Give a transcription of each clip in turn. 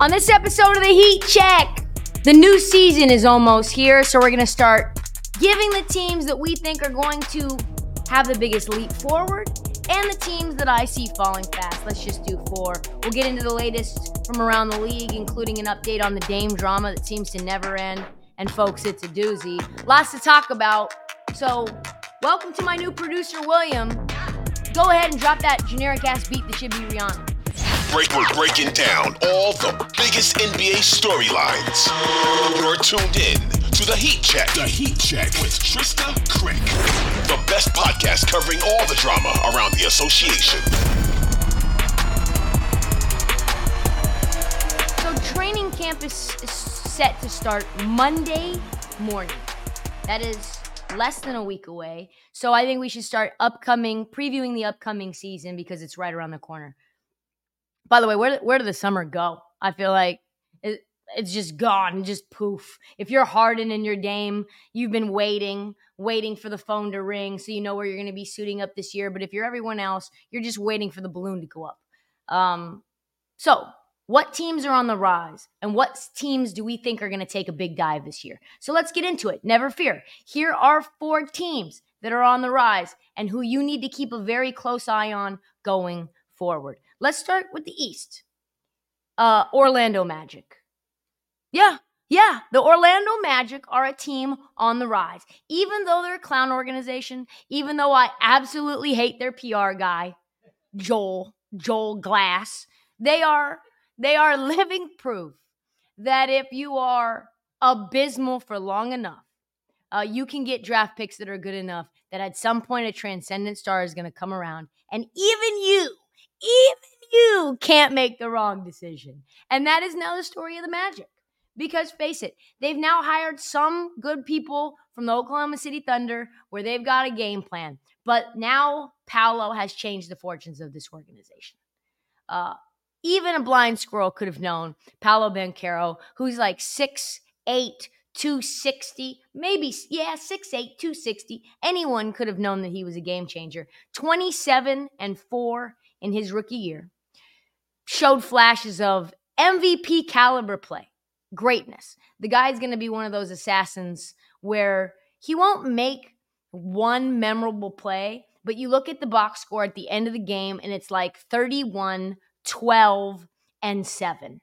On this episode of the Heat Check, the new season is almost here, so we're going to start giving the teams that we think are going to have the biggest leap forward and the teams that I see falling fast. Let's just do four. We'll get into the latest from around the league, including an update on the Dame drama that seems to never end. And folks, it's a doozy. Lots to talk about. So, welcome to my new producer, William. Go ahead and drop that generic ass beat that should be Rihanna break, we're breaking down all the biggest NBA storylines. You're tuned in to the Heat Check. The Heat Check with Trysta Krick, the best podcast covering all the drama around the association. So training camp is set to start Monday morning. That is less than a week away. So I think we should start upcoming previewing the upcoming season because it's right around the corner. By the way, where where did the summer go? I feel like it, it's just gone, just poof. If you're Harden in your game, you've been waiting, waiting for the phone to ring so you know where you're going to be suiting up this year. But if you're everyone else, you're just waiting for the balloon to go up. Um, so, what teams are on the rise and what teams do we think are going to take a big dive this year? So, let's get into it. Never fear. Here are four teams that are on the rise and who you need to keep a very close eye on going forward. Let's start with the East. Uh, Orlando Magic. Yeah, yeah, the Orlando Magic are a team on the rise. Even though they're a clown organization, even though I absolutely hate their PR guy, Joel, Joel Glass, they are they are living proof that if you are abysmal for long enough, uh, you can get draft picks that are good enough that at some point a transcendent star is going to come around, and even you, even you can't make the wrong decision. And that is now the story of the Magic. Because face it, they've now hired some good people from the Oklahoma City Thunder where they've got a game plan. But now Paolo has changed the fortunes of this organization. Uh, even a blind squirrel could have known Paolo Banchero, who's like 6'8, 260, maybe, yeah, 6'8, 260. Anyone could have known that he was a game changer. 27 and 4 in his rookie year showed flashes of MVP caliber play, greatness. The guy's going to be one of those assassins where he won't make one memorable play, but you look at the box score at the end of the game and it's like 31, 12, and 7.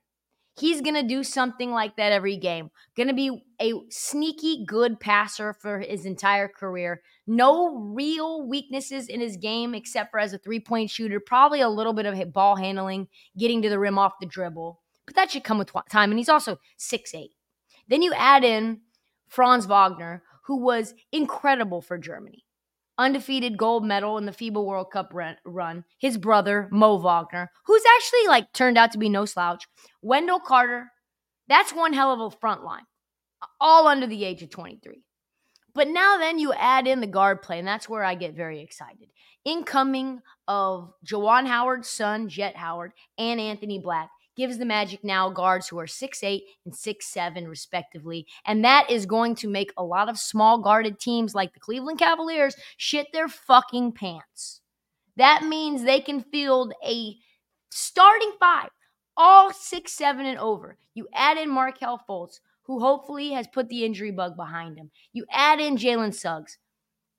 He's going to do something like that every game. Going to be a sneaky good passer for his entire career. No real weaknesses in his game except for as a three point shooter. Probably a little bit of ball handling, getting to the rim off the dribble. But that should come with time. And he's also six eight. Then you add in Franz Wagner, who was incredible for Germany undefeated gold medal in the FIBA World Cup run. His brother, Mo Wagner, who's actually like turned out to be no slouch. Wendell Carter, that's one hell of a front line, all under the age of 23. But now then you add in the guard play, and that's where I get very excited. Incoming of Juwan Howard's son, Jett Howard, and Anthony Black gives the Magic now guards who are six eight and six seven, respectively. And that is going to make a lot of small guarded teams like the Cleveland Cavaliers shit their fucking pants. That means they can field a starting five, all six, seven, and over. You add in Markelle Fultz, who hopefully has put the injury bug behind him. You add in Jalen Suggs,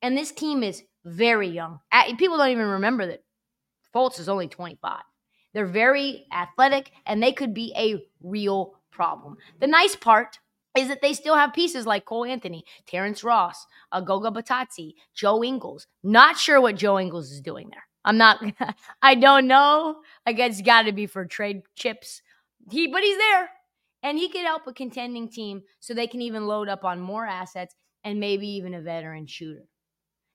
and this team is very young. People don't even remember that Fultz is only 25. They're very athletic and they could be a real problem. The nice part is that they still have pieces like Cole Anthony, Terrence Ross, Goga Bitadze, Joe Ingles. Not sure what Joe Ingles is doing there. I'm not, I don't know. I guess it's got to be for trade chips. He, but he's there. And he could help a contending team so they can even load up on more assets and maybe even a veteran shooter.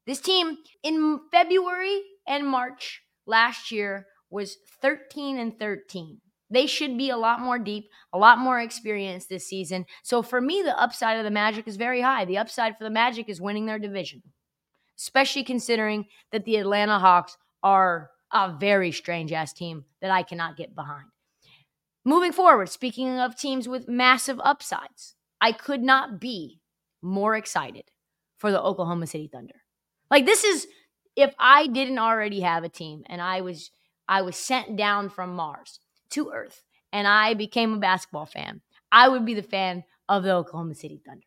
This team in February and March last year was 13 and 13. They should be a lot more deep, a lot more experienced this season. So for me, the upside of the Magic is very high. The upside for the Magic is winning their division, especially considering that the Atlanta Hawks are a very strange ass team that I cannot get behind. Moving forward, speaking of teams with massive upsides, I could not be more excited for the Oklahoma City Thunder. Like this is if I didn't already have a team and I was I was sent down from Mars to Earth and I became a basketball fan, I would be the fan of the Oklahoma City Thunder.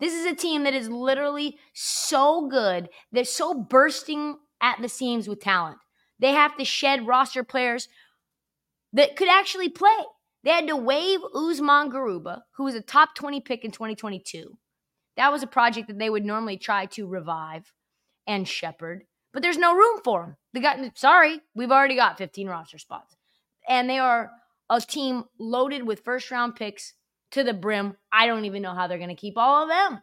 This is a team that is literally so good. They're so bursting at the seams with talent. They have to shed roster players that could actually play. They had to waive Usman Garuba, who was a top 20 pick in 2022. That was a project that they would normally try to revive and shepherd, but there's no room for them. They got sorry, we've already got 15 roster spots and they are a team loaded with first round picks to the brim. I don't even know how they're going to keep all of them.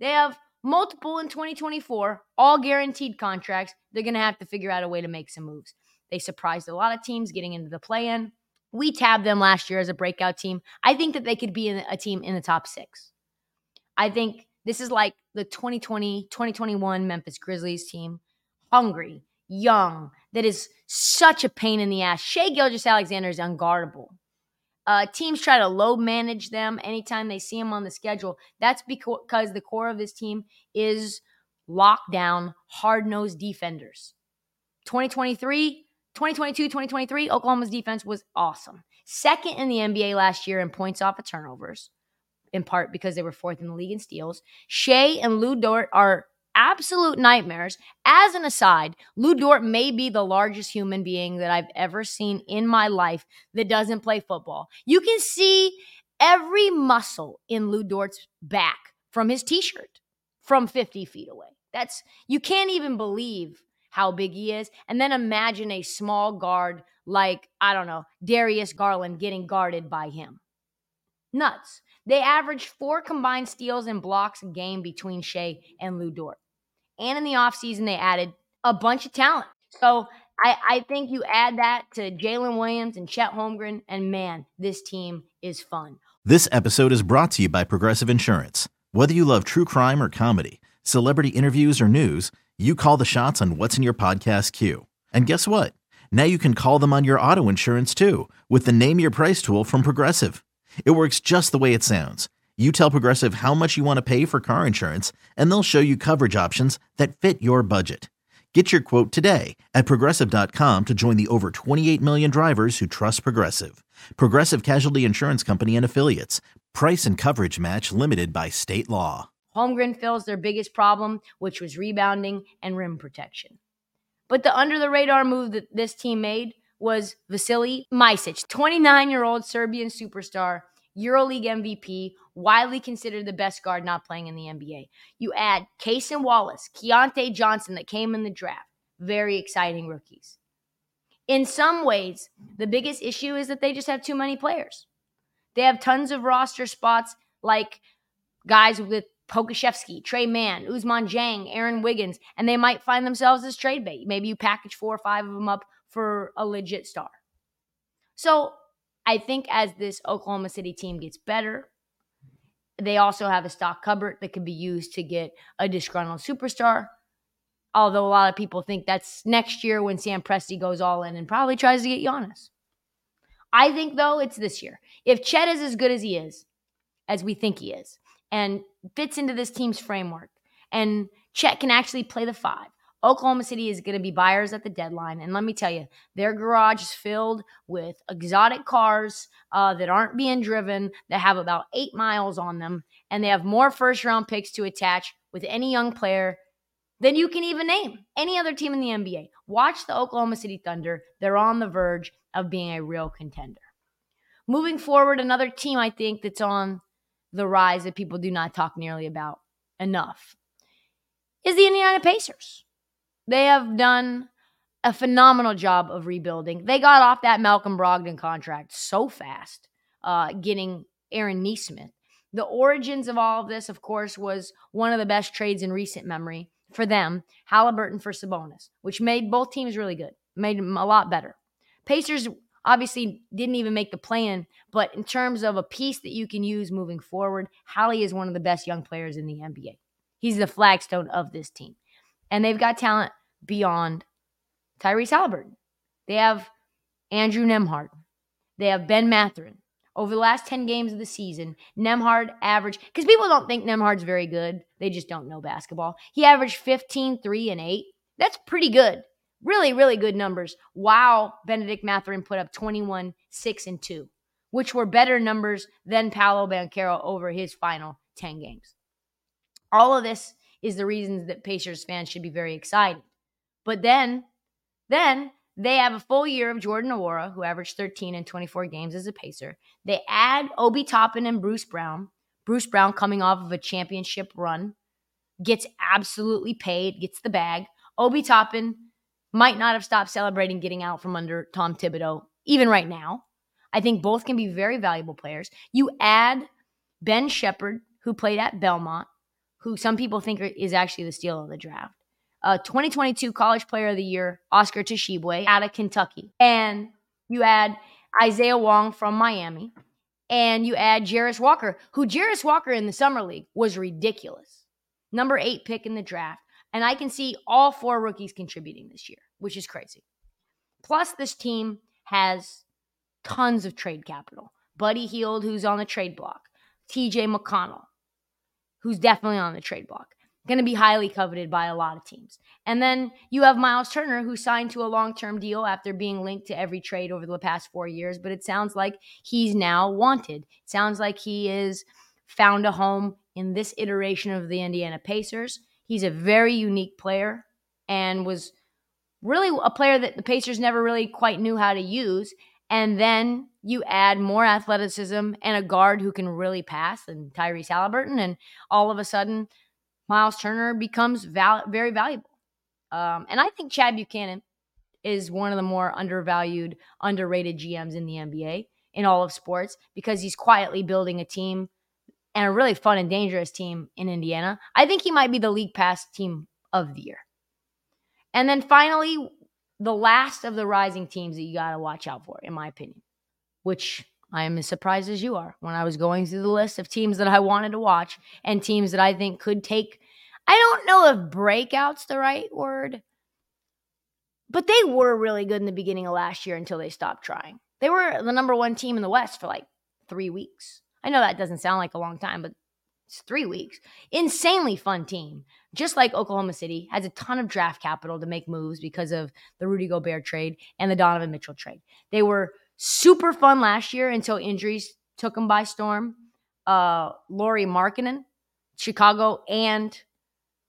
They have multiple in 2024, all guaranteed contracts. They're going to have to figure out a way to make some moves. They surprised a lot of teams getting into the play in. We tabbed them last year as a breakout team. I think that they could be a team in the top six. I think this is like the 2020, 2021 Memphis Grizzlies team. Hungry, young, that is such a pain in the ass. Shai Gilgeous-Alexander is unguardable. Uh, teams try to low manage them anytime they see him on the schedule. That's because the core of this team is lockdown, hard nosed defenders. 2023, 2022, 2023, Oklahoma's defense was awesome. Second in the NBA last year in points off of turnovers, in part because they were fourth in the league in steals. Shai and Lu Dort are absolute nightmares. As an aside, Lu Dort may be the largest human being that I've ever seen in my life that doesn't play football. You can see every muscle in Lu Dort's back from his t-shirt from 50 feet away. That's you can't even believe how big he is. And then imagine a small guard like, I don't know, Darius Garland getting guarded by him. Nuts. They averaged four combined steals and blocks a game between Shai and Lu Dort. And in the offseason, they added a bunch of talent. So I, I think you add that to Jalen Williams and Chet Holmgren, and man, this team is fun. This episode is brought to you by Progressive Insurance. Whether you love true crime or comedy, celebrity interviews or news, you call the shots on what's in your podcast queue. And guess what? Now you can call them on your auto insurance too with the Name Your Price tool from Progressive. It works just the way it sounds. You tell Progressive how much you want to pay for car insurance, and they'll show you coverage options that fit your budget. Get your quote today at progressive.com to join the over 28 million drivers who trust Progressive. Progressive Casualty Insurance Company and Affiliates. Price and coverage match limited by state law. Holmgren fills their biggest problem, which was rebounding and rim protection. But the under the radar move that this team made was Vasily Micic, 29 year old Serbian superstar EuroLeague MVP, widely considered the best guard not playing in the NBA. You add Cason Wallace, Keyontae Johnson that came in the draft. Very exciting rookies. In some ways, the biggest issue is that they just have too many players. They have tons of roster spots like guys with Pokusevski, Tre Mann, Ousmane Dieng, Aaron Wiggins, and they might find themselves as trade bait. Maybe you package four or five of them up for a legit star. So I think as this Oklahoma City team gets better, they also have a stock cupboard that can be used to get a disgruntled superstar. Although a lot of people think that's next year when Sam Presti goes all in and probably tries to get Giannis. I think though it's this year. If Chet is as good as he is, as we think he is, and fits into this team's framework, and Chet can actually play the five, Oklahoma City is going to be buyers at the deadline. And let me tell you, their garage is filled with exotic cars uh, that aren't being driven, that have about eight miles on them. And they have more first round picks to attach with any young player than you can even name any other team in the NBA. Watch the Oklahoma City Thunder. They're on the verge of being a real contender. Moving forward, another team I think that's on the rise that people do not talk nearly about enough is the Indiana Pacers. They have done a phenomenal job of rebuilding. They got off that Malcolm Brogdon contract so fast, uh, getting Aaron Nesmith. The origins of all of this, of course, was one of the best trades in recent memory for them, Haliburton for Sabonis, which made both teams really good, made them a lot better. Pacers obviously didn't even make the plan, but in terms of a piece that you can use moving forward, Hallie is one of the best young players in the NBA. He's the flagstone of this team. And they've got talent beyond Tyrese Haliburton. They have Andrew Nembhard. They have Ben Mathurin. Over the last 10 games of the season, Nembhard averaged, because people don't think Nembhard's very good. They just don't know basketball. He averaged 15, 3, and 8. That's pretty good. Really, really good numbers. Wow, Bennedict Mathurin put up 21, 6, and 2, which were better numbers than Paolo Banchero over his final 10 games. All of this is the reasons that Pacers fans should be very excited. But then, then they have a full year of Jordan Nwora, who averaged 13 in 24 games as a Pacer. They add Obi Toppin and Bruce Brown. Bruce Brown coming off of a championship run, gets absolutely paid, gets the bag. Obi Toppin might not have stopped celebrating getting out from under Tom Thibodeau, even right now. I think both can be very valuable players. You add Ben Sheppard, who played at Belmont, who some people think is actually the steal of the draft. Uh, 2022 College Player of the Year, Oscar Tshiebwe out of Kentucky. And you add Isaiah Wong from Miami. And you add Jarace Walker, who Jarace Walker in the Summer League was ridiculous. Number eight pick in the draft. And I can see all four rookies contributing this year, which is crazy. Plus, this team has tons of trade capital. Buddy Hield, who's on the trade block. TJ McConnell, who's definitely on the trade block. Going to be highly coveted by a lot of teams. And then you have Miles Turner, who signed to a long term deal after being linked to every trade over the past four years. But it sounds like he's now wanted. It sounds like he is found a home in this iteration of the Indiana Pacers. He's a very unique player and was really a player that the Pacers never really quite knew how to use. And then you add more athleticism and a guard who can really pass and Tyrese Haliburton. And all of a sudden, Miles Turner becomes val- very valuable. Um, and I think Chad Buchanan is one of the more undervalued, underrated GMs in the NBA in all of sports because he's quietly building a team and a really fun and dangerous team in Indiana. I think he might be the league pass team of the year. And then finally, the last of the rising teams that you got to watch out for, in my opinion, which I am as surprised as you are when I was going through the list of teams that I wanted to watch and teams that I think could take. I don't know if breakout's the right word, but they were really good in the beginning of last year until they stopped trying. They were the number one team in the West for like three weeks. I know that doesn't sound like a long time, but three weeks. Insanely fun team. Just like Oklahoma City has a ton of draft capital to make moves because of the Rudy Gobert trade and the Donovan Mitchell trade. They were super fun last year until injuries took them by storm. Uh, Lauri Markkanen, Chicago, and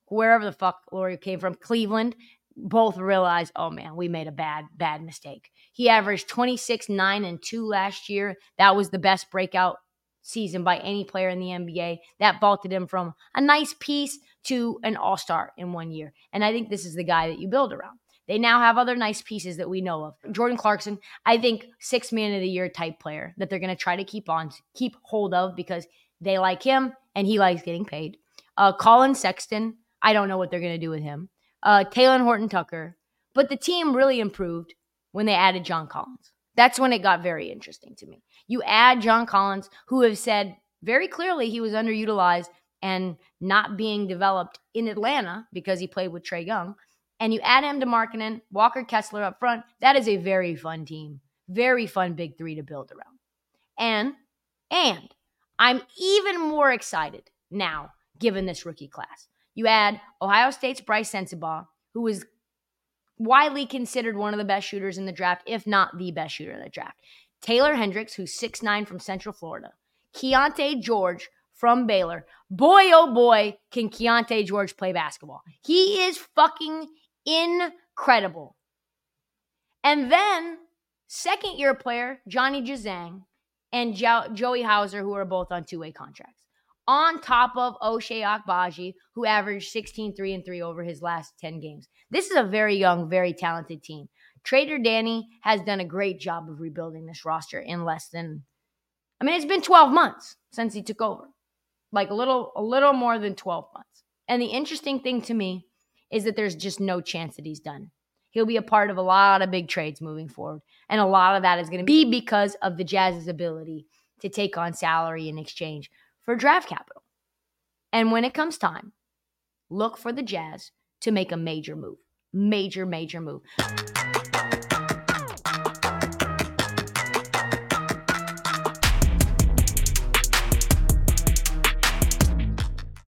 wherever the fuck Lauri came from, Cleveland, both realized, oh man, we made a bad, bad mistake. He averaged 26, 9, and 2 last year. That was the best breakout season by any player in the NBA. That vaulted him from a nice piece to an all star in one year. And I think this is the guy that you build around. They now have other nice pieces that we know of. Jordan Clarkson, I think six man of the year type player that they're going to try to keep on, keep hold of because they like him and he likes getting paid. Uh, Collin Sexton, I don't know what they're going to do with him. Uh, Talen Horton Tucker, but the team really improved when they added John Collins. That's when it got very interesting to me. You add John Collins, who have said very clearly he was underutilized and not being developed in Atlanta because he played with Trae Young. And you add him to Markkanen, Walker Kessler up front. That is a very fun team. Very fun big three to build around. And, and I'm even more excited now given this rookie class. You add Ohio State's Brice Sensabaugh, who is widely considered one of the best shooters in the draft, if not the best shooter in the draft. Taylor Hendricks, who's 6'9 from Central Florida. Keyonte George from Baylor. Boy, oh boy, can Keyonte George play basketball. He is fucking incredible. And then, second year player, Johnny Juzang and jo- Joey Hauser, who are both on two way contracts. On top of Ochai Agbaji, who averaged 16 3 and 3 over his last 10 games. This is a very young, very talented team. Trader Danny has done a great job of rebuilding this roster in less than I mean, it's been 12 months since he took over. Like a little a little more than 12 months. And the interesting thing to me is that there's just no chance that he's done. He'll be a part of a lot of big trades moving forward. And a lot of that is going to be because of the Jazz's ability to take on salary in exchange for draft capital. And when it comes time, look for the Jazz to make a major move. Major, major move.